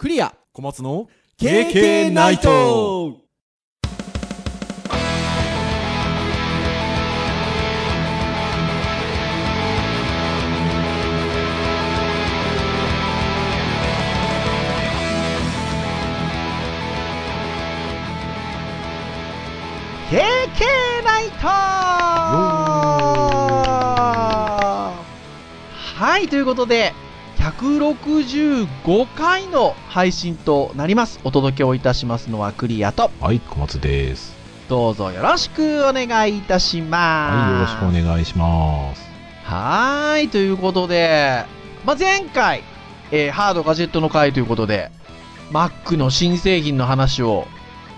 クリア。小松の KK ナイト。ケーケーナイト。はい、ということで、165回の配信となります。お届けをいたしますのはクリアと、はい、小松です。どうぞよろしくお願いいたします。はい、よろしくお願いします。はーい、ということで、まあ、前回、えーハードガジェットの回ということで、Mac の新製品の話を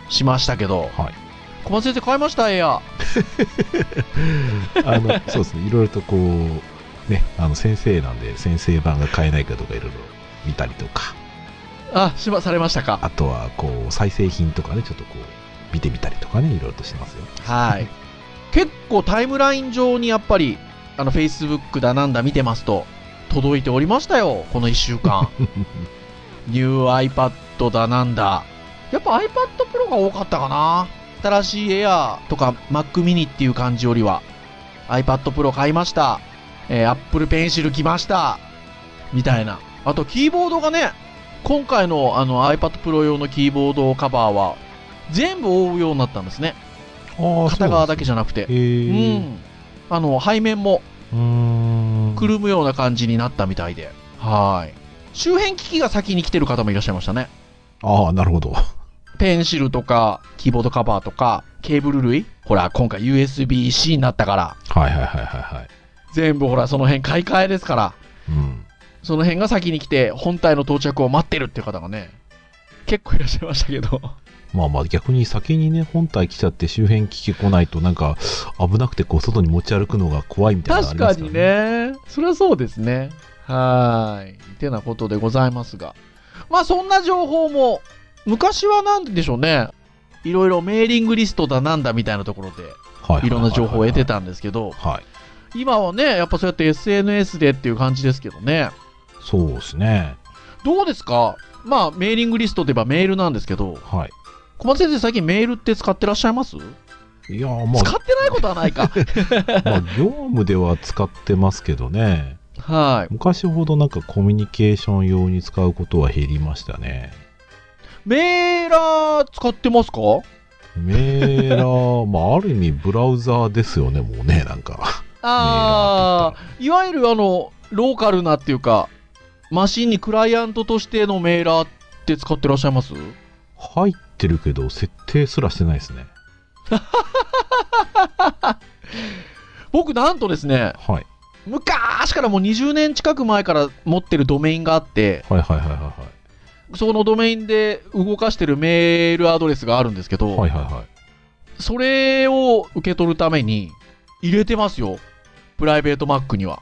しましたけど、はい。小松先生買いました？エア。あの、そうですね、いろいろとこう、ね、あの、先生なんで、先生版が買えないかとかいろいろ見たりとか、あ、しま、されましたか？あとは、こう、再生品とかね、ちょっとこう、見てみたりとかね、いろいろとしてますよ。はい。結構タイムライン上にやっぱり、あの、Facebook だなんだ見てますと、届いておりましたよ、この1週間。ニュー iPad だなんだ。やっぱ iPad Pro が多かったかな。新しい Air とか Mac mini っていう感じよりは、iPad Pro 買いました。えー Apple Pencil 来ました。みたいな。あと、キーボードがね、今回のあの iPad Pro 用のキーボードカバーは、全部覆うようになったんですね。片側だけじゃゃなくて。うん。あの、背面も。くるむような感じになったみたいで。はい。周辺機器が先に来てる方もいらっしゃいましたね。ああ、なるほど。ペンシルとか、キーボードカバーとか、ケーブル類ほら、今回 USB-C になったから、はいはいはいはいはい。全部ほら、その辺買い替えですから、うん。その辺が先に来て、本体の到着を待ってるっていう方がね、結構いらっしゃいましたけど。まあまあ逆に先にね、本体来ちゃって周辺機器来ないとなんか危なくてこう外に持ち歩くのが怖いみたいなのあ確かに。ね。それはそうですね。はーい。てなことでございますが。まあそんな情報も、昔はなんでしょうね。いろいろメーリングリストだなんだみたいなところで、はいいろんな情報を得てた。たんですけど、はい。今はね、やっぱそうやって SNS でっていう感じですけどね。そうですね。どうですか？まあメーリングリストといえばメールなんですけど、はい。小松先生最近メールって使ってらっしゃいます、いやーま使ってないことはないか。あ、まあ業務では使ってますけどね。はい。昔ほどなんかコミュニケーション用に使うことは減りましたね。メーラー使ってますか？メーラー、まあある意味ブラウザーですよね、もうね、なんか。ああ、いわゆるあの、ローカルなっていうか、マシンにクライアントとしてのメーラーって使ってらっしゃいます？入ってるけど設定すらしてないですね。僕なんとですね、はい。昔からもう20年近く前から持ってるドメインがあって、はいはいはいはいそのドメインで動かしてるメールアドレスがあるんですけど、はい。はいはいはい。それを受け取るために入れてますよ。プライベート Mac には。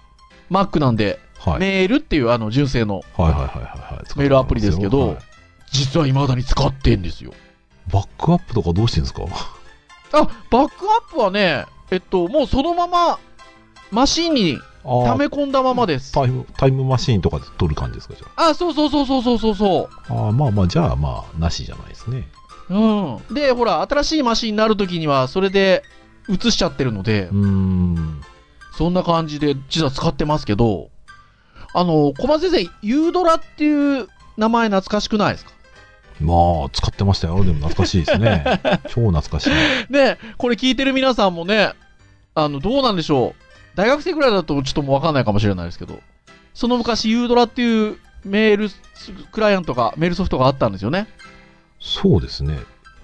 Mac なんで、はい。メールっていうあの純正の。メールアプリですけどはい実は未だに使ってんですよ。バックアップとかどうしてんですか？あ、バックアップはね、えっと、もうそのまま、マシンにあ溜め込んだままです。タイム、タイムマシーンとかで撮る感じですかじゃあ、そうそうそうそうそうそうそあ。ああ、まあまあ、じゃあまあ、なしじゃないですね。う。うん。で、ほら、新しいマシンになるときには、それで映しちゃってるのでう、ーん。そんな感じで、実は使ってますけど、あの、小松先生、ユードラっていう名前懐かしくないですか？まあ、使ってましたよ。でも懐かしいですね。超懐かしい。ね、これ聞いてる皆さんもね、あの、どうなんでしょう？大学生ぐらいだとちょっともうわかんないかもしれないですけど、その昔、ユードラっていうメールクライアントが、メールソフトがあったんですよね？そうですね。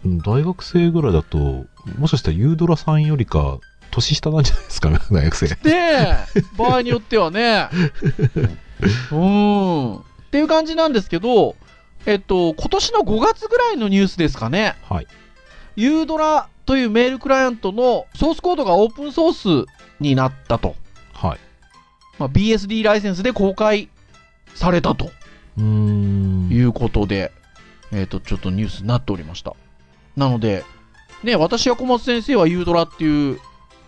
うん大学生ぐらいだと、もしかしたらユードラさんよりか、年下なんじゃないですか、大学生。ねえ、場合によってはね。うん。っていう感じなんですけど、えっと、今年の5月ぐらいのニュースですかね。はい。ユードラというメールクライアントのソースコードがオープンソースになったと。はい。まあ、BSD ライセンスで公開されたとうーん。いうことで、えっ、と、ちょっとニュースになっておりました。なので、ね、私や小松先生はユードラっていう、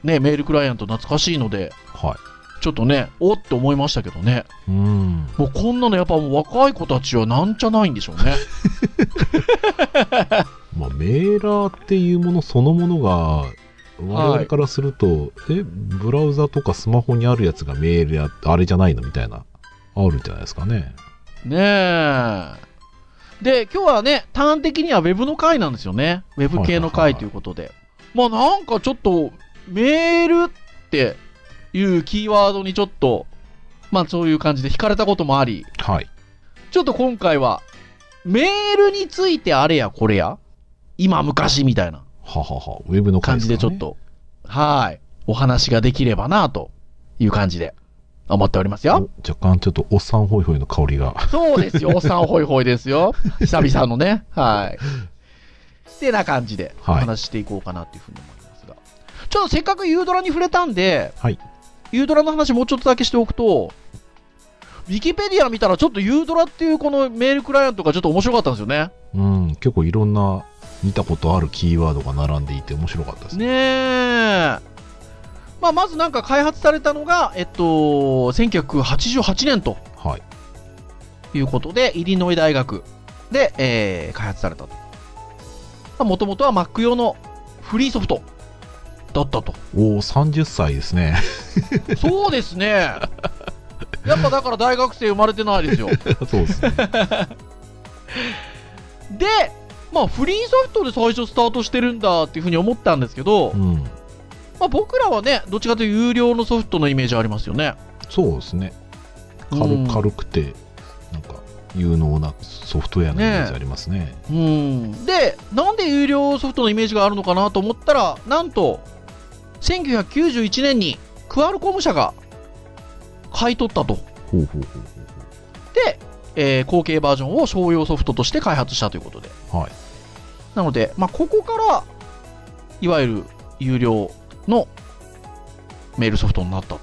ね、メールクライアント懐かしいので、はい。ちょっとね、おって思いましたけどね。うん。もうこんなのやっぱもう若い子たちはなんちゃないんでしょうね。まあ、メーラーっていうものそのものが、我々からすると、え、ブラウザとかスマホにあるやつがメールや、あれじゃないのみたいな、あるんじゃないですかね。ねえ。で、今日はね、端的には Web の回なんですよね。Web 系の回ということで。まあなんかちょっと、メールっていうキーワードにちょっと、まあそういう感じで惹かれたこともあり、はい。ちょっと今回は、メールについてあれやこれや、今昔みたいなははは、ウェブの回感じでちょっと、はい、お話ができればなという感じで思っておりますよ。お若干ちょっとおっさんホイホイの香りが。そうですよ、おっさんホイホイですよ。久々のね。はい。ってな感じでおはい話ししていこうかなというふうに思いますが。ちょっとせっかくユードラに触れたんで、はい。ユードラの話もうちょっとだけしておくと、ウィキペディア見たらちょっとユードラっていうこのメールクライアントがちょっと面白かったんですよね。うん、結構いろんな見たことあるキーワードが並んでいて面白かったですね。ねえ。まあ、まずなんか開発されたのが、えっと、1988年とはい。いうことで、イリノイ大学で、えー開発されたと。もともとは Mac 用のフリーソフトだったと。おお、30歳ですね。そうですね。やっぱだから大学生生まれてないですよ。そうですね。で、まあフリーソフトで最初スタートしてるんだっていうふうに思ったんですけど、うん。まあ僕らはね、どっちかというと有料のソフトのイメージありますよね。そうですね。うん軽軽くて、なんか、有能なソフトウェアのイメージありますね。うん。で、なんで有料ソフトのイメージがあるのかなと思ったら、なんと、1991年にクアルコム社が買い取ったと。で、えー後継バージョンを商用ソフトとして開発したということで。はい。なので、まあ、ここから、いわゆる有料のメールソフトになったと。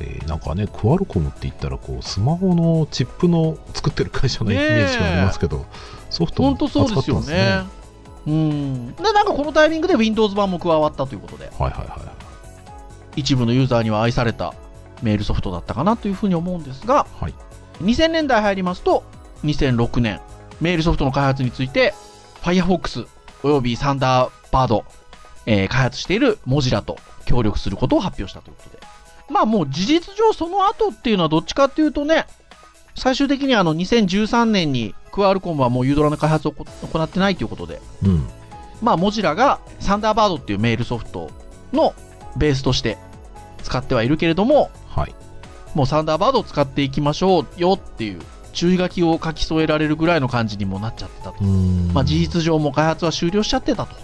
えーなんかね、クアルコムって言ったら、こう、スマホのチップの作ってる会社のイメージがありますけど、ソフトも本当そうですよ扱ってますね。うん。で、なんかこのタイミングで Windows 版も加わったということで、はいはいはい。一部のユーザーには愛されたメールソフトだったかなというふうに思うんですが、はい。2000年代入りますと、2006年、メールソフトの開発について、Firefox およびサンダーバード、えー開発しているモジラと協力することを発表したということで。まあもう事実上その後っていうのはどっちかっていうとね、最終的にはあの2013年にクアルコムはもうユードラの開発をこ行ってないということで、うん。まあモジラがサンダーバードっていうメールソフトのベースとして使ってはいるけれども、はい。もうサンダーバードを使っていきましょうよっていう注意書きを書き添えられるぐらいの感じにもなっちゃってたと。まあ事実上もう開発は終了しちゃってたと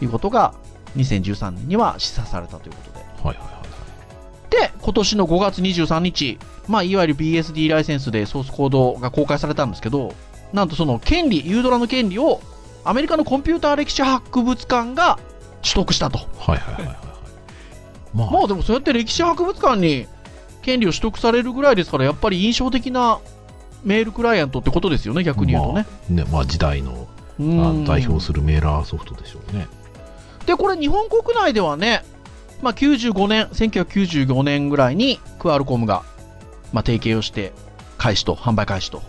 いうことが2013年には示唆されたということで。はいはいはいはい。で、今年の5月23日、まあいわゆる BSD ライセンスでソースコードが公開されたんですけど、なんとその権利、ユードラの権利をアメリカのコンピューター歴史博物館が取得したと。はいはいはいはいはい。まあ、まあでもそうやって歴史博物館に権利を取得されるぐらいですから、やっぱり印象的なメールクライアントってことですよね、逆に言うとね。ね、まあ時代の代表するメーラーソフトでしょうね。で、これ日本国内ではね、まあ95年、1995年ぐらいにクアルコムが、まあ、提携をして開始と、販売開始と。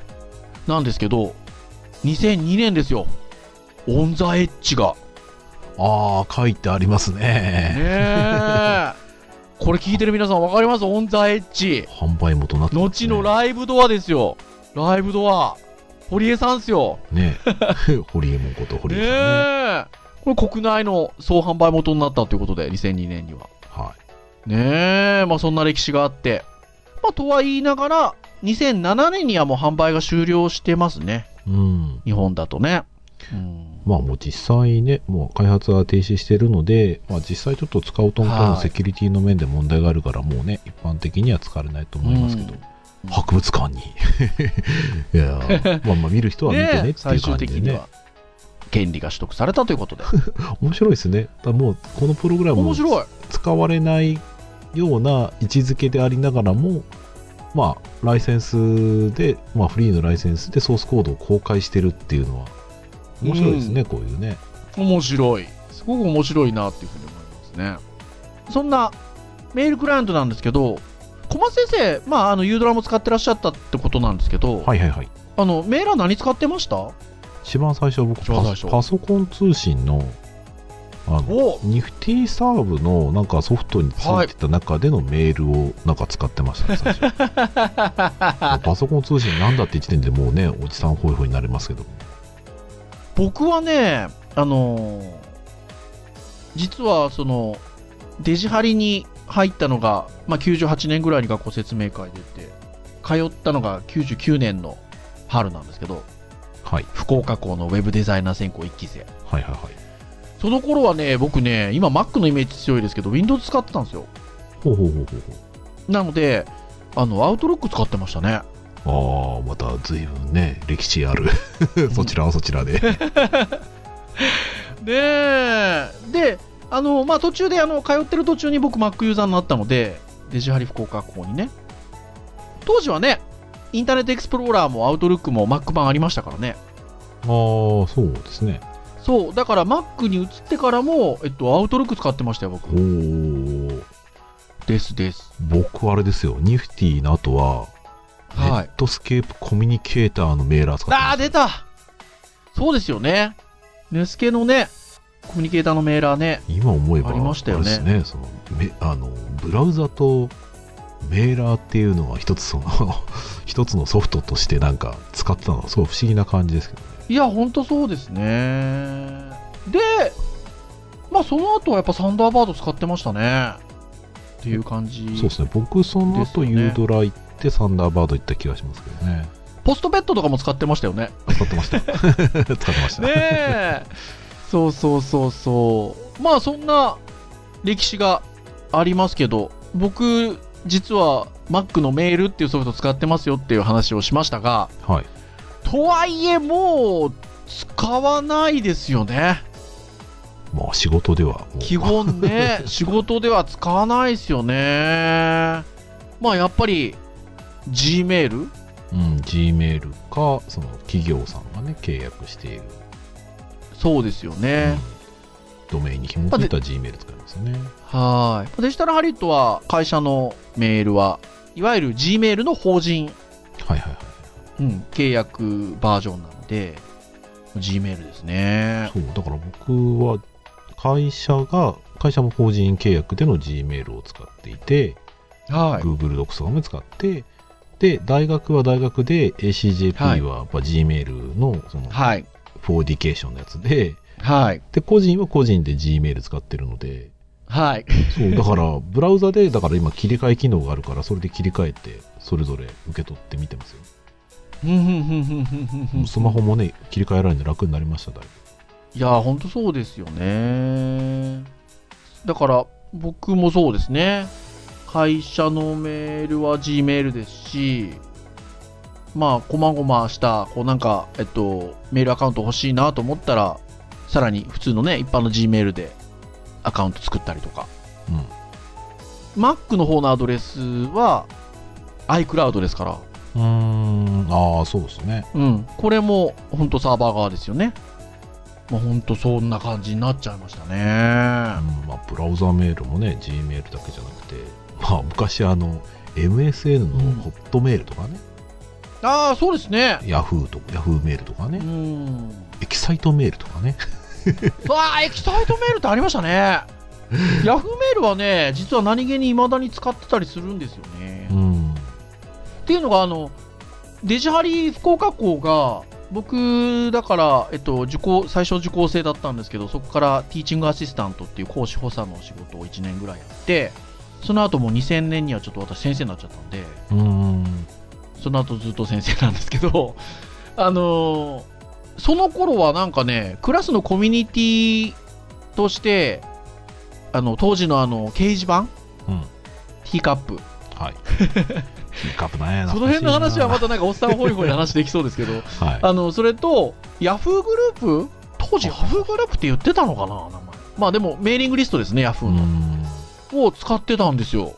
なんですけど、2002年ですよ。オンザエッジが。ああ、書いてありますねね。え。これ聞いてる皆さん分かります？オンザエッジ。販売元になってます後のライブドアですよ。ライブドア。堀江さんっすよ。ね。堀江門こと堀ね江さんね。え。これ国内の総販売元になったということで、2002年には。はねえ、まあそんな歴史があって。まあとは言いながら、2007年にはもう販売が終了してますね。い。うん。日本だとね。うん。まあもう実際ね、もう開発は停止してるので、まあ実際ちょっと使うとのセキュリティの面で問題があるから、もうね、一般的には使われないと思いますけど、うん博物館に。いやー まあまあ見る人は見てねっていう感じでね。権利が取得されたということで。面白いですね。だもうこのプログラム面白い。使われないような位置づけでありながらも、まあ、ライセンスで、まあ、フリーのライセンスでソースコードを公開してるっていうのは、面白いですね、こういうね。面白い。すごく面白いなっていうふうに思いますね。そんなメールクライアントなんですけど、小松先生、まあ、あの、ユードラも使ってらっしゃったってことなんですけど、はいはいはい。あの、メーラー何使ってました？一番最初は僕パソコン通信のあのおニフティサーブのなんかソフトについてた中でのメールをなんか使ってましたね、最初 パソコン通信なんだって1年でもうねおじさんホイホイになりますけど僕はね、あのー実はその、デジハリに入ったのが、まあ、98年ぐらいに学校説明会出て、通ったのが99年の春なんですけど、はい福岡校のウェブデザイナー専攻1期生。はいはいはいその頃はね、僕ね、今 Mac のイメージ強いですけど、Windows 使ってたんですよ。ほうほうほうほうなので、あの、アウトロック使ってましたね。ああまた随分ね歴史ある そちらはそちらでで、で、あの、まあ、途中で、あの、通ってる途中に僕 Mac ユーザーになったので、デジハリ福岡校にね。当時はね、インターネットエクスプローラーもアウトルックも Mac 版ありましたからね。ああそうですねそう、だから Mac に移ってからも、えっと、アウトルック使ってましたよ、僕お。おですです。僕あれですよニフティの後はネはいットスケープコミュニケーターのメーラー使ってあー、出たそうですよね。ネスケのね、コミュニケーターのメーラーね。今思えばありましたよねねそのめあのブラウザとメーラーっていうのは一つその 一つのソフトとしてなんか使ってたのはすごい不思議な感じですけどねいや、ほんとそうですね。で、まあ、その後はやっぱサンダーバード使ってましたね。っていう感じ。そうですね僕その後ユードラ行ってサンダーバード行った気がしますけどねポストベッドとかも使ってましたよね。使ってました 使ってましたねえ。そうそうそうそう。まあ、そんな歴史がありますけど、僕、実は Mac のメールっていうソフト使ってますよっていう話をしましたが、はいとはいえもう使わないですよね。まあ仕事では基本ね、仕事では使わないですよね。まあやっぱり Gmail? うん、Gmail かその企業さんがね契約している、そうですよね。ドメインに紐付いた Gmail 使いますよねはい。デジタルハリウッドは会社のメールは、いわゆる Gmail の法人、はいはいはいうん、契約バージョンなので、Gmail ですね。そうだから僕は会社が会社も法人契約での Gmail を使っていて、はい。Google Docs とかも使ってで大学は大学で ACJP はいはやっぱ Gmail のそのはい。4ディケーションのやつではい。で個人は個人で Gmail 使ってるのではい。そうだからブラウザでだから今切り替え機能があるからそれで切り替えてそれぞれ受け取って見てますよスマホもね切り替えられるんで楽になりましただいぶいやー、ほんとそうですよね。だから、僕もそうですね。会社のメールは Gmail ですし、まあ、こまごました、こうなんか、えっと、メールアカウント欲しいなと思ったら、さらに普通のね、一般の Gmail でアカウント作ったりとか。Mac の方のアドレスは iCloud ですから、うーんああそうですねうん、これも本当サーバー側ですよね。まあ、本当そんな感じになっちゃいましたね。うんまあ、ブラウザメールもね Gmail だけじゃなくて、まあ、昔あの MSN のホットメールとかね、ああ、そうですね。Yahoo と Yahoo メールとかうね、ん。エキサイトメールとかね ああ、エキサイトメールってありましたね。 Yahoo メールはね、実は何気に未だに使ってたりするんですよね。うんっていうのが、あの、デジハリ福岡校が、僕、だから、えっと、受講、最初受講生だったんですけど、そこからティーチングアシスタントっていう講師補佐の仕事を1年ぐらいやって、その後もう2000年にはちょっと私先生になっちゃったんで、うんその後ずっと先生なんですけど、あのーその頃はなんかね、クラスのコミュニティとして、あの、当時のあの、掲示板うんティーカップ。はいティーカップね その辺の話はまたたなんかおっさんホイホイ話できそうですけど、はいあの、それと、ヤフーグループ当時ヤフーグループって言ってたのかな名前。まあでも、メーリングリストですね、ヤフーうの。んを使ってたんですよ。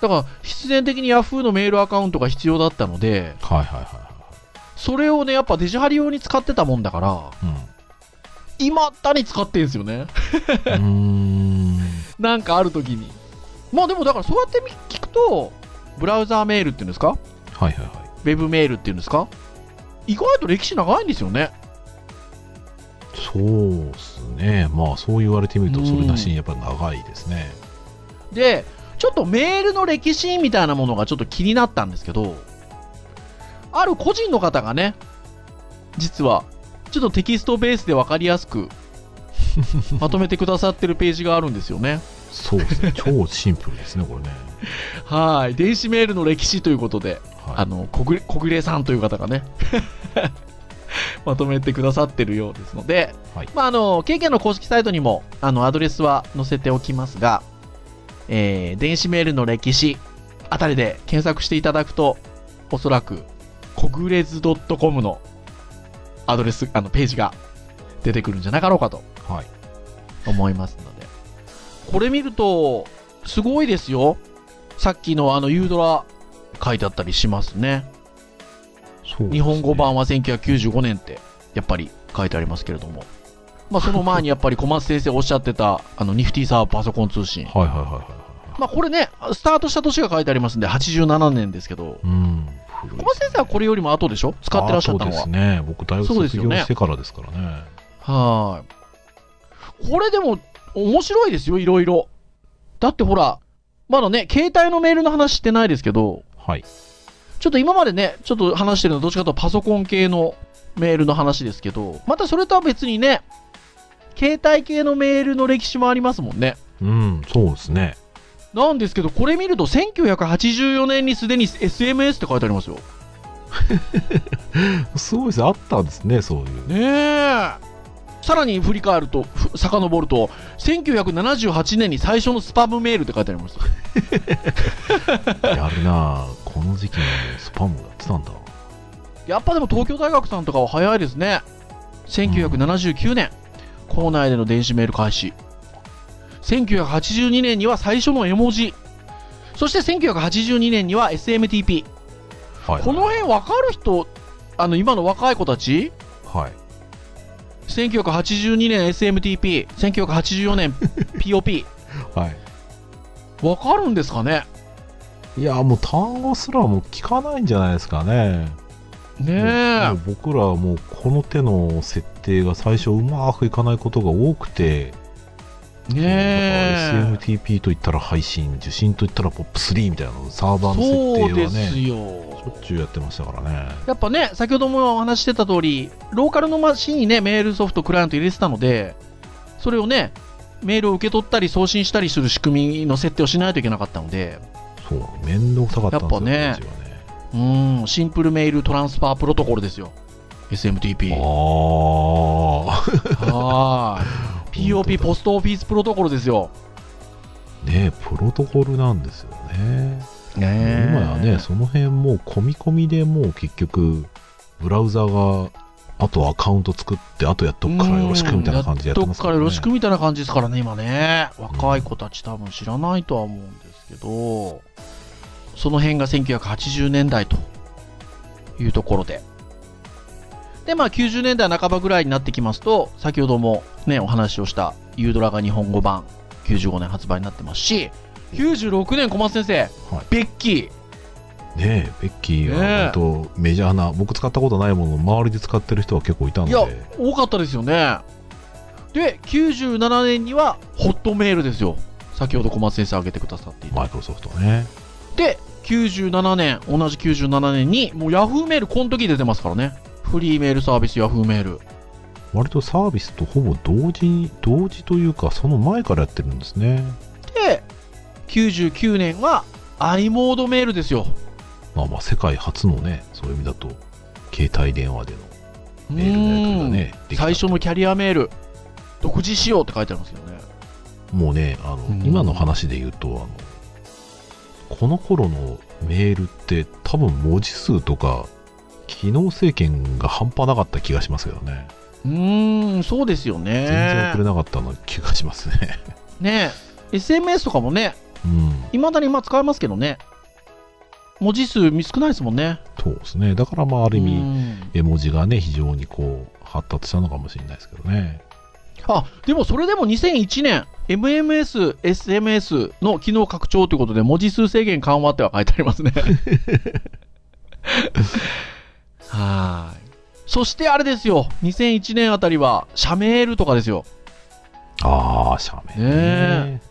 だから、必然的にヤフーのメールアカウントが必要だったので、はいはいはいはそれをね、やっぱデジハリ用に使ってたもんだから、いいまだに使ってんすよね。うん なんかある時に。まあでもだからそうやってみ聞くと、ブラウザーメールっていうんですか？はいはいはい。ウェブメールっていうんですか？意外と歴史長いんですよね。そうっすね。まあそう言われてみると、それなしにやっぱ長いですね。で、ちょっとメールの歴史みたいなものがちょっと気になったんですけど、ある個人の方がね、実は、ちょっとテキストベースで分かりやすく まとめてくださってるページがあるんですよね。そうですね。超シンプルですね、これね。はい。電子メールの歴史ということで、はい、あの、小暮さんという方がね、まとめてくださってるようですので、はいまあ、あの、KK の公式サイトにも、あの、アドレスは載せておきますが、えー、電子メールの歴史あたりで検索していただくと、おそらく、コグレズ .com のアドレス、あの、ページが出てくるんじゃなかろうかとはい。思いますので。これ見ると、すごいですよ。さっきのあのユードラ書いてあったりしますね。ね日本語版は1995年ってやっぱり書いてありますけれども。まあその前にやっぱり小松先生おっしゃってたあのニフティサーパソコン通信。はいはいはいはいはい。まあこれね、スタートした年が書いてありますんで87年ですけど、うん。小松先生はこれよりも後でしょ？使ってらっしゃったのはあそうです。ね。僕大学卒業してからですからね。はい。これでも面白いですよ、いろいろ。だってほら、まだね、携帯のメールの話してないですけど、はい。ちょっと今までね、ちょっと話してるのはどっちかというとパソコン系のメールの話ですけど、またそれとは別にね、携帯系のメールの歴史もありますもんね。うん、そうですね。なんですけど、これ見ると1984年にすでに SMS って書いてありますよ。すごいですね。あったんですね、そういう。ねえ。さらに振り返ると、ふ遡ると、1978年に最初のスパムメールって書いてありますよ。やるなぁこの時期にスパムやってたんだ。やっぱでも東京大学さんとかは早いですね。1979年、校内での電子メール開始。1982年には最初の絵文字。そして1982年には SMTP。はい。この辺分かる人、あの今の若い子たち？はい。1982年 SMTP、1984年 POP。はい。分かるんですかね？いや、もう単語すらもう聞かないんじゃないですかね。ね。僕らはもうこの手の設定が最初うまくいかないことが多くて、ね SMTP といったら配信、受信といったら POP3 みたいなのサーバーの設定はね、すよ。しょっちゅうやってましたからね。やっぱね、先ほどもお話ししてた通り、ローカルのマシンにね、メールソフト、クライアント入れてたので、それをね、メールを受け取ったり送信したりする仕組みの設定をしないといけなかったので、そう、めんどくさかったんですよ、やっぱね。うーん、シンプルメールトランスファープロトコルですよ。SMTP。あ はーい。POP ポストオフィスプロトコルですよ。あ、ねプロトコルなんですよね。ね今やね、その辺もう込み込みでもう結局、ブラウザが、あとアカウント作って、あとやっとくからよろしくみたいな感じでやってますどっからよろしくね。みたいな感じですからね、今ね。若い子たち多分知らないとは思うんですけど、その辺が1980年代というところで。で、まあ90年代半ばぐらいになってきますと、先ほどもね、お話をしたユードラが日本語版95年発売になってますし、96年小松先生、はいベッキねえ、ベッキーは本当メジャーな、僕使ったことないものを周りで使ってる人は結構いたのー。いやで、、多かったですよね。で、97年にはホットメールですよ。先ほど小松先生挙げてくださっていた。マイクロソフトね。で、97年、同じ97年に、もう Yahoo メール、この時出てますからね。フリーメールサービス Yahoo メール。割とサービスとほぼ同時に、同時というか、その前からやってるんですね。で、99年は i モードメールですよ。まあまあ、世界初のね、そういう意味だと、携帯電話でのメールのやり取りがね、最初のキャリアメール、独自仕様って書いてありますよね。もうね、あの、うん今の話で言うと、あの、この頃のメールって多分文字数とか、機能制限が半端なかった気がしますけどね。うーん、そうですよね。全然送れなかったの気がしますね。ね SMS とかもね、うん。いまだにまあ使えますけどね。文字数少ないですもんね。そうですね。だからまあ、ある意味、うん絵文字がね、非常にこう、発達したのかもしれないですけどね。あ、でもそれでも2001年、MMS、SMS の機能拡張ということで、文字数制限緩和っては書いてありますね。はい。そしてあれですよ、2001年あたりは、社メールとかですよ。ああ、社名ね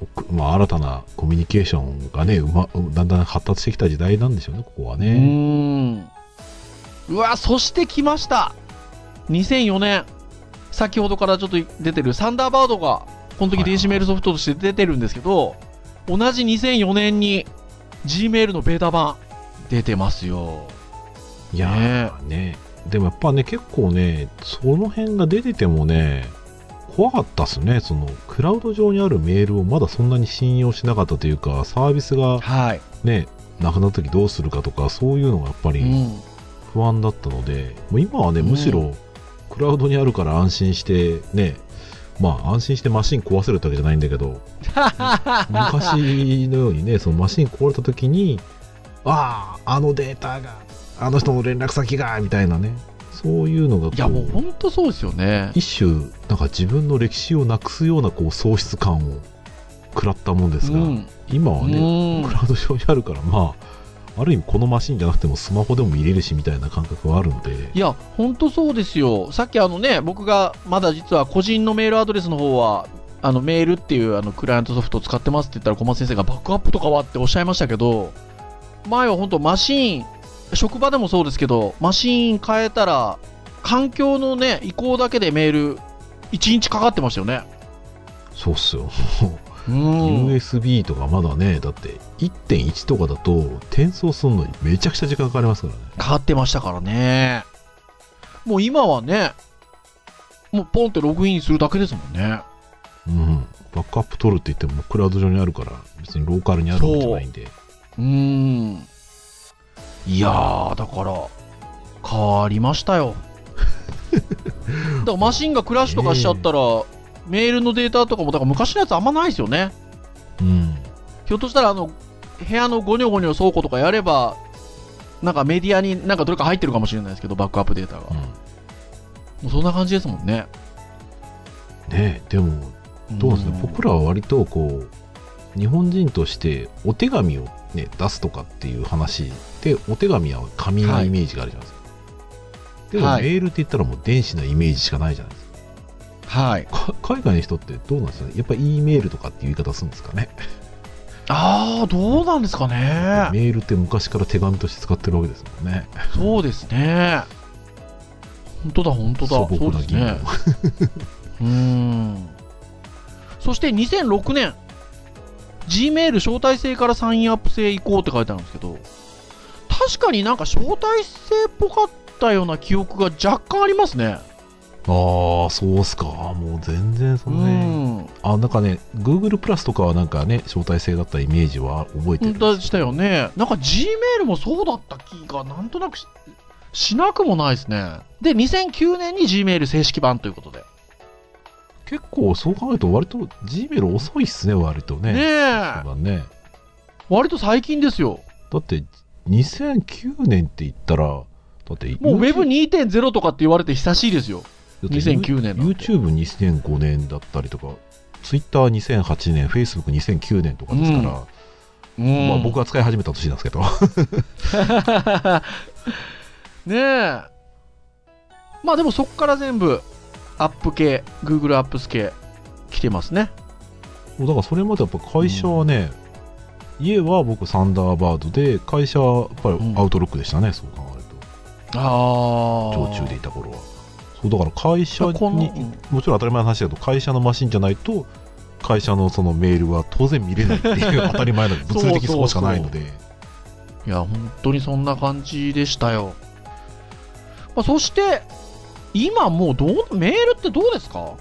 奥まあ、新たなコミュニケーションがね、うま、だんだん発達してきた時代なんでしょうね、ここはうね。ーん。うわ、そして来ました。2004年。先ほどからちょっと出てるサンダーバードが、この時電子メールソフトとして出てるんですけど、同じ2004年に Gmail のベータ版出てますよ。いやーねでもやっぱね、結構ね、その辺が出ててもね、怖かったっすね。その、クラウド上にあるメールをまだそんなに信用しなかったというか、サービスがはい。ね、なくなった時どうするかとか、そういうのがやっぱりうん。不安だったので、もう今はね、うんむしろ、クラウドにあるから安心して、ね、まあ安心してマシン壊せるってわけじゃないんだけど、昔のようにね、そのマシン壊れた時に、ああ、あのデータが、あの人の連絡先が、みたいなね、そういうのがこいや、もう本当そうですよね。一種、なんか自分の歴史をなくすようなこう喪失感を食らったもんですが、うん。今はね、うんクラウド上にあるから、まあ、ある意味このマシンじゃなくてもスマホでも見れるしみたいな感覚はあるんで、いや、本当そうですよ。さっきあのね、僕がまだ実は個人のメールアドレスの方は、あのメールっていうあのクライアントソフトを使ってますって言ったら小松先生がバックアップとかはっておっしゃいましたけど、前は本当マシーン、職場でもそうですけど、マシーン変えたら、環境のね、移行だけでメール、1日かかってましたよね。そうっすよ。うん。USB とかまだね、だって1.1とかだと転送するのにめちゃくちゃ時間かかりますからね。かかってましたからね。もう今はね、もうポンってログインするだけですもんね。うん。バックアップ取るって言ってもクラウド上にあるから別にローカルにあるわけじゃないんで。うーん。いやー、だから、変わりましたよ。だからマシンがクラッシュとかしちゃったら、メールのデータとかも、だから昔のやつあんまないですよね。うん。ひょっとしたら、あの、部屋のゴニョゴニョ倉庫とかやれば、なんかメディアになんかどれか入ってるかもしれないですけど、バックアップデータが。もうんうそんな感じですもんね。ねでも、どうですね。僕らは割とこう、日本人としてお手紙をね、出すとかっていう話で、お手紙は紙のイメージがあるじゃないですか。でもはいメールって言ったらもう電子なイメージしかないじゃないですか。はい。か海外の人ってどうなんですかね？やっぱり E メールとかっていう言い方するんですかね？あー、どうなんですかね？メールって昔から手紙として使ってるわけですもんね。そうですね。本当だ、本当だ。素そうですね。うーん。そして2006年、Gmail 招待制からサインアップ制移行って書いてあるんですけど、確かになんか招待制っぽかったような記憶が若干ありますね。ああ、そうっすか。もう全然そのね。うん。あ、なんかね、Google プラスとかはなんかね、招待制だったイメージは覚えてるんでしたよね。なんか Gmail もそうだった気がなんとなくししなくもないですね。で、2009年に Gmail 正式版ということで。結構そう考えると割と Gmail 遅いっすね、割とね。ねえ。ね。割と最近ですよ。だって2009年って言ったら、だってもう YouTube Web2.0 とかって言われて久しいですよ。だって2009年なんて YouTube2005 年だったりとか、Twitter2008 年、Facebook2009 年とかですから、うんまあ僕が使い始めた年なんですけど。ねえ。まあでもそこから全部アップ系、Google アップス系来てますね。だからそれまでやっぱ会社はね、家は僕サンダーバードで、会社はやっぱりアウトロックでしたね、そう考えると。ああ。常駐でいた頃は。そうだから会社に、もちろん当たり前の話だけど、会社のマシンじゃないと、会社のそのメールは当然見れないっていう当たり前の物理的にそこしかないので。いや、本当にそんな感じでしたよ。まあ、そして、今もうどう、メールってどうですか？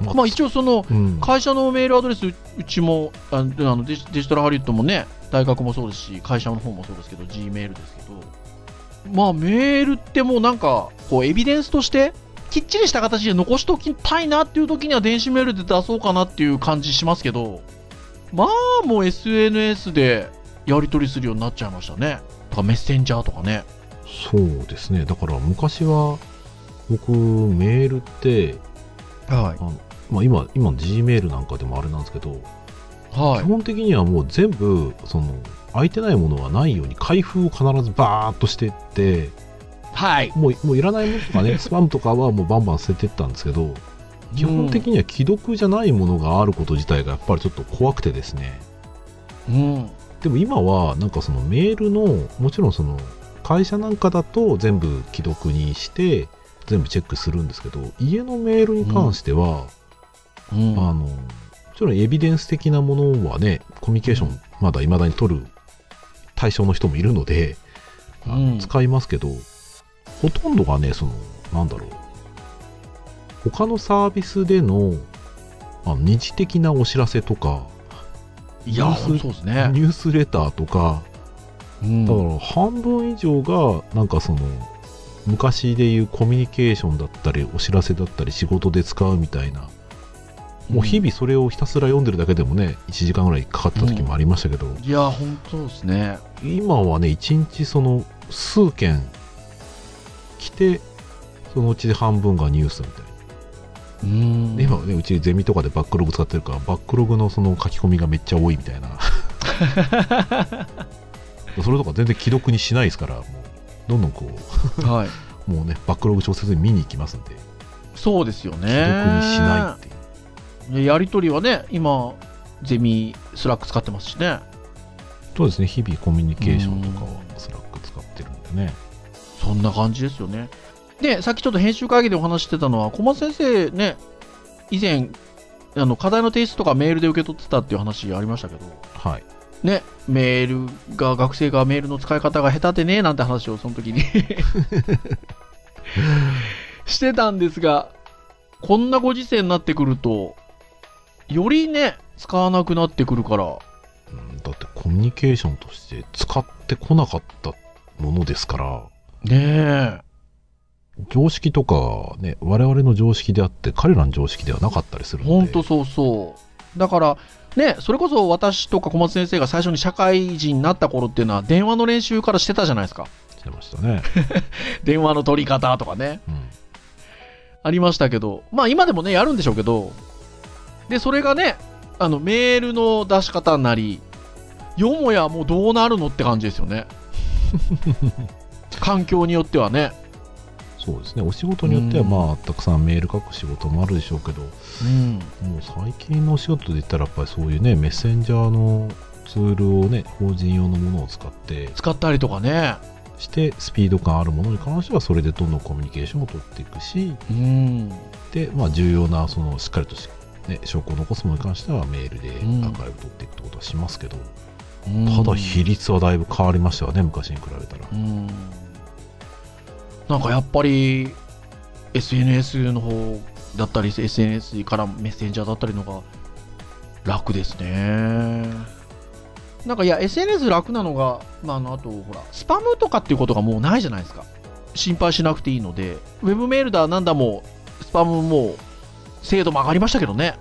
ままあ一応その、うん、会社のメールアドレスううちもああのデジデジタルハリウッドもね大学もそうですし会社の方もそうですけど G メールですけどまあメールってもうなんかこうエビデンスとしてきっちりした形で残しておきたいなっていう時には電子メールで出そうかなっていう感じしますけどまあもう SNS でやり取りするようになっちゃいましたねとかメッセンジャーとかねそうですね。だから昔は、僕、メールって、はい。まあ、今今の G メールなんかでもあれなんですけど、は基本的にはもう全部その空いてないものはないように開封を必ずバーッとしていってはい。もうもういらないものとかね スパムとかはもうバンバン捨ててったんですけど基本的には既読じゃないものがあること自体がやっぱりちょっと怖くてですねうん。でも今はなんかそのメールのもちろんその会社なんかだと全部既読にして全部チェックするんですけど家のメールに関しては、うん。あのもちろんエビデンス的なものはねコミュニケーションまだ未だに取る対象の人もいるので、うん。使いますけどほとんどがねそのなんだろう。他のサービスでのあの二次的なお知らせとかいや、ニュースほんとそうですね。ニュースレターとかうん。だから半分以上がなんかその昔でいうコミュニケーションだったりお知らせだったり仕事で使うみたいなもう日々それをひたすら読んでるだけでもね1時間ぐらいかかった時もありましたけど、いや、本当ですね。今はね1日その数件来てそのうち半分がニュースみたいな、うん。で今はねうちゼミとかでバックログ使ってるからバックログのその書き込みがめっちゃ多いみたいな。それとか全然既読にしないですからもうどんどんこはい。う もうねバックログ調節に見に行きますんで。そうですよね。既読にしないっていう。でやりとりはね、今、ゼミ、 Slack 使ってますしね。そうですね日々コミュニケーションとかはスラック使ってるんでねそんな感じですよね。で、さっきちょっと編集会議でお話ししてたのは、小松先生ね、以前、あの課題の提出とかメールで受け取ってたっていう話ありましたけど、はいね、メールが、学生がメールの使い方が下手でね、なんて話をその時に してたんですが、こんなご時世になってくると、よりね、使わなくなってくるから、うんだってコミュニケーションとして使ってこなかったものですから。ねえ、常識とかね我々の常識であって彼らの常識ではなかったりするので。ほんとそうそう。だから、ね、それこそ私とか小松先生が最初に社会人になった頃っていうのは、電話の練習からしてたじゃないですか。してましたね、電話の取り方とかね。うん、ありましたけど、まあ今でもね、やるんでしょうけど、で、それがね、あの、メールの出し方なり、よもやもうどうなるのって感じですよね。環境によってはね。そうですねお仕事によってはうんまあたくさんメール書く仕事もあるでしょうけどうん。もう最近のお仕事で言ったらやっぱりそういうねメッセンジャーのツールをね法人用のものを使って使ったりとかね。してスピード感あるものに関してはそれでどんどんコミュニケーションを取っていくしうん。で、まあ、重要なそのしっかりとし、ね、証拠を残すものに関してはメールでアうん。ーカイブ取っていくってことはしますけど、うん。ただ比率はだいぶ変わりましたよね昔に比べたら。うん。なんかやっぱり SNS の方だったり SNS からメッセンジャーだったりのが楽ですね。なんかいや SNS 楽なのが、まあ、あのあとほらスパムとかっていうことがもうないじゃないですか。心配しなくていいのでウェブメールだなんだもスパムも精度も上がりましたけどね。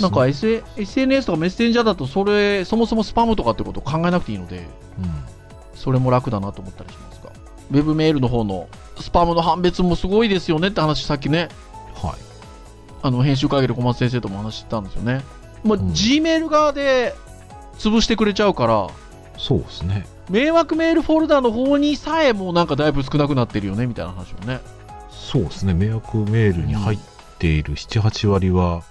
なんか、S、SNS とかメッセンジャーだとそれそもそもスパムとかってことを考えなくていいのでうん。それも楽だなと思ったりしますが、ウェブメールの方のスパムの判別もすごいですよねって話、さっきね、はい。あの編集会議で小松先生とも話してたんですよね。もう、うん。G メール側で潰してくれちゃうから、そうですね。迷惑メールフォルダの方にさえもうなんかだいぶ少なくなってるよねみたいな話をね。そうですね。迷惑メールに入っている78割は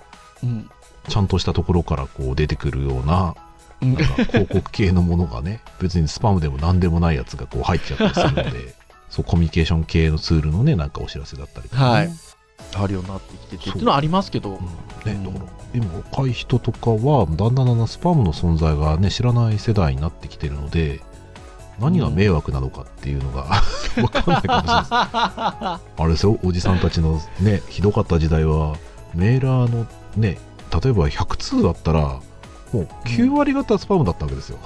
うん。ちゃんとしたところからこう出てくるようなうん。なんか広告系のものがね 別にスパムでも何でもないやつがこう入っちゃったりするので そうコミュニケーション系のツールのねなんかお知らせだったりとかね、はい。あるようになってきててっていうのはありますけどう、ん。ね、だから今若い人とかはだんだんだんだんスパムの存在がね知らない世代になってきてるので何が迷惑なのかっていうのが 分かんないかもしれない。ですあれですよおじさんたちのねひどかった時代はメーラーのね例えば100通だったらもう9割方スパムだったわけですよ、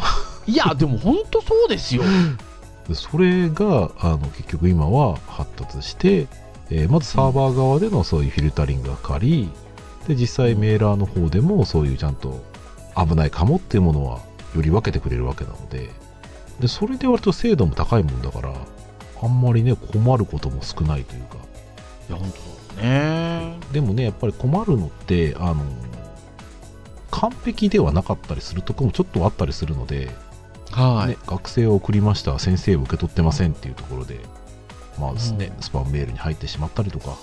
いや、でも本当そうですよ。でそれがあの結局今は発達して、えーまずサーバー側でのそういうフィルタリングがかかりで実際メーラーの方でもそういうちゃんと危ないかもっていうものはより分けてくれるわけなのででそれで割と精度も高いもんだからあんまりね困ることも少ないというか。いや、本当そうですね。でもねやっぱり困るのってあの完璧ではなかったりするとこもちょっとあったりするので、はい。ね、学生を送りました先生を受け取ってませんっていうところで、まあですねうんスパムメールに入ってしまったりとか、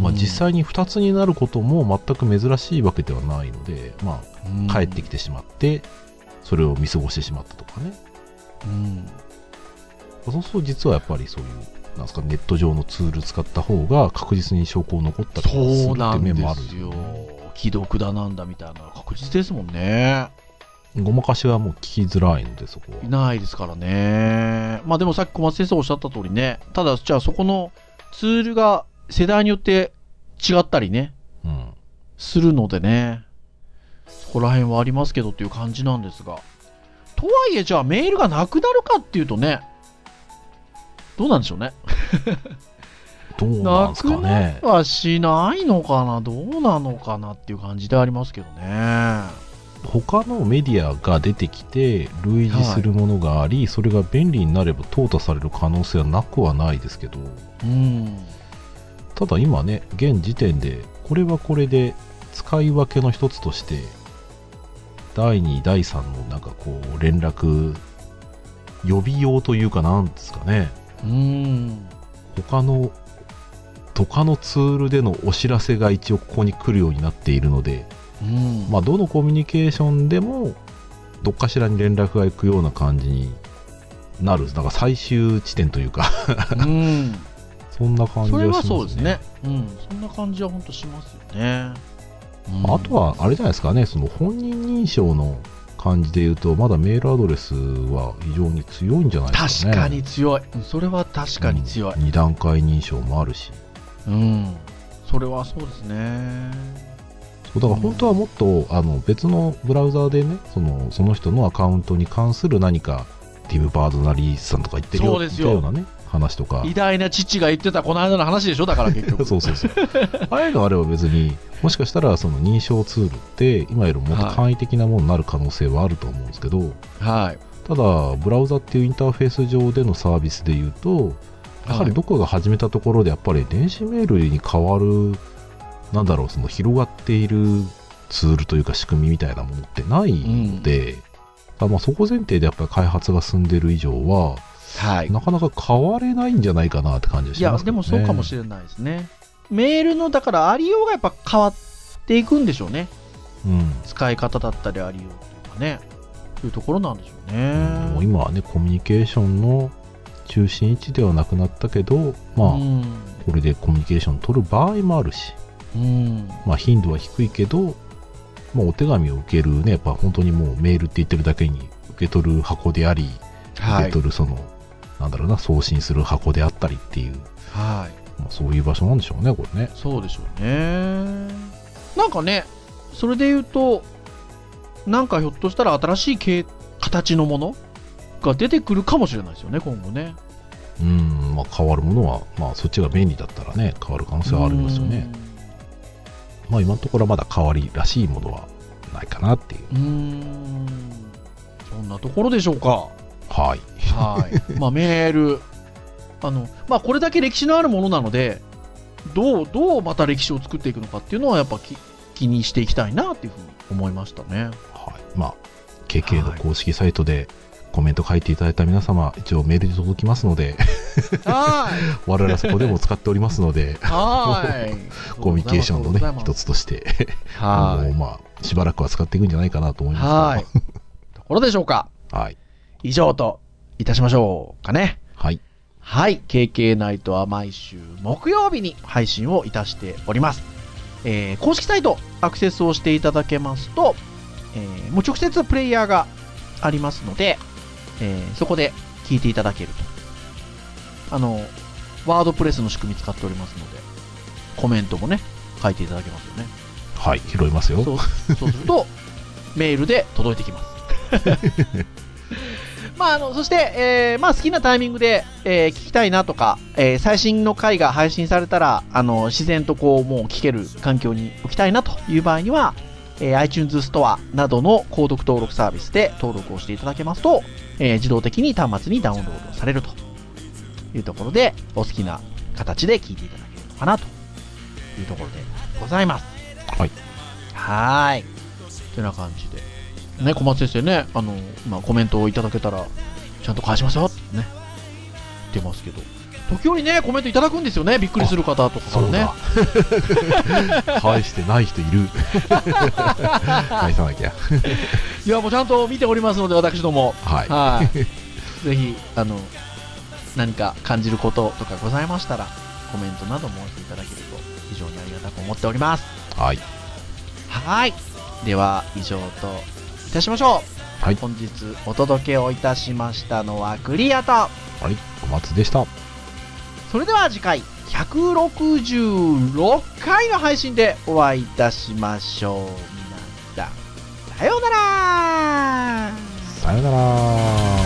まあ、うん。実際に2つになることも全く珍しいわけではないので、まあ、帰ってきてしまってそれを見過ごしてしまったとかねうん。そうすると実はやっぱりそういうなんですかネット上のツール使った方が確実に証拠を残ったりするって面もあるすよね。既読だなんだみたいな確実ですもんね。ごまかしはもう聞きづらいのでそこいはないですからね。まあでもさっき小松先生おっしゃった通りね。ただ、じゃあそこのツールが世代によって違ったりね、うんするのでね。そこら辺はありますけどっていう感じなんですが。とはいえ、じゃあメールがなくなるかっていうとね、どうなんでしょうね。どうなんですかなねくなはしないのかなどうなのかなっていう感じでありますけどね。他のメディアが出てきて類似するものがあり、それが便利になれば淘汰される可能性はなくはないですけどうん。ただ今ね現時点でこれはこれで使い分けの一つとして第2第3のなんかこう連絡予備用というかなんですかねうん。他の他のツールでのお知らせが一応ここに来るようになっているので、うん。まあ、どのコミュニケーションでもどっかしらに連絡が行くような感じになるなんか最終地点というかうん。そんな感じそれははしますねそうですね。うん。そんな感じは本当しますよね。うんあとはあれじゃないですかねその本人認証の感じで言うとまだメールアドレスは非常に強いんじゃないですかね確かに強い。それは確かに強い。2段階認証もあるしうん。それはそうですね。そうだから本当はもっとあの別のブラウザーでねそのその人のアカウントに関する何かティム・バードナリーさんとか言ってるようなね話とか。偉大な父が言ってたこの間の話でしょ？だから結局。そうそうそう。ああいうのあれば別にもしかしたらその認証ツールって今よりももっと簡易的なものになる可能性はあると思うんですけど、はい。ただブラウザっていうインターフェース上でのサービスで言うとやはりどこが始めたところでやっぱり電子メールに変わるなんだろうその広がっているツールというか仕組みみたいなものってないので、だからまあそこ前提でやっぱり開発が進んでる以上ははい。なかなか変われないんじゃないかなって感じがいやします、けどね。でもそうかもしれないですね。メールの、だからありようがやっぱ変わっていくんでしょうね。うん使い方だったりありようっていうかね。いうところなんでしょうね。もう今はねコミュニケーションの中心位置ではなくなったけどまあ、うん。これでコミュニケーション取る場合もあるし、うん。まあ、頻度は低いけど、まあ、お手紙を受けるねやっぱ本当にもうメールって言ってるだけに受け取る箱であり、受けはい。取るそのなんだろうな送信する箱であったりっていう、はい。まあ、そういう場所なんでしょうねこれねそうでしょうね。なんかね、それで言うと、なんかひょっとしたら新しい形形のものが出てくるかもしれないですよね、今後ね。うん、まあ、変わるものは、まあ、そっちが便利だったらね変わる可能性はありますよねまあ今のところはまだ変わりらしいものはないかなっていううーん。そんなところでしょうか。はいはい。まあメール。あの、まあこれだけ歴史のあるものなので、どう、どうまた歴史を作っていくのかっていうのはやっぱき気にしていきたいなっていうふうに思いましたね。はい、まあ KK の公式サイトでコメント書いていただいた皆様一応メールで届きますのではい。我々はそこでも使っておりますのではい。コミュニケーションのね一つとしてはもうまあしばらくは使っていくんじゃないかなと思いい。ますはい。ところでしょうか。がはい以上といたしましょうかね。はいはい。KK ナイトは毎週木曜日に配信をいたしております。えー公式サイトアクセスをしていただけますと、えーもう直接プレイヤーがありますので、えーそこで聞いていただけると。あの、ワードプレスの仕組み使っておりますので、コメントもね、書いていただけますよね。はい拾いますよそうそうすると、メールで届いてきます。まあ、あの、そして、えーまあ、好きなタイミングで、えー聞きたいなとか、えー最新の回が配信されたら、あの、自然とこう、もう聞ける環境に置きたいなという場合には、えー iTunes ストアなどの購読登録サービスで登録をしていただけますと、えー自動的に端末にダウンロードされるというところで、お好きな形で聞いていただけるのかなというところでございます。はい。はーい。てな感じで。ね、小松先生ね、あの、まあ、コメントをいただけたら、ちゃんと返しますよってね、言ってますけど。時折ね、コメントいただくんですよね、びっくりする方とかからねだ。返してない人いる。返さなきゃ。いや、もうちゃんと見ておりますので、私ども。はい。はい。ぜひ、あの、何か感じることとかございましたら、コメントなどもお寄せいただけると非常にありがたく思っております。はい。はい。では、以上といたしましょう。はい本日お届けをいたしましたのはクリアと、はい。小松でした。それでは次回、166回の配信でお会いいたしましょう。皆さん、さようならさよなら。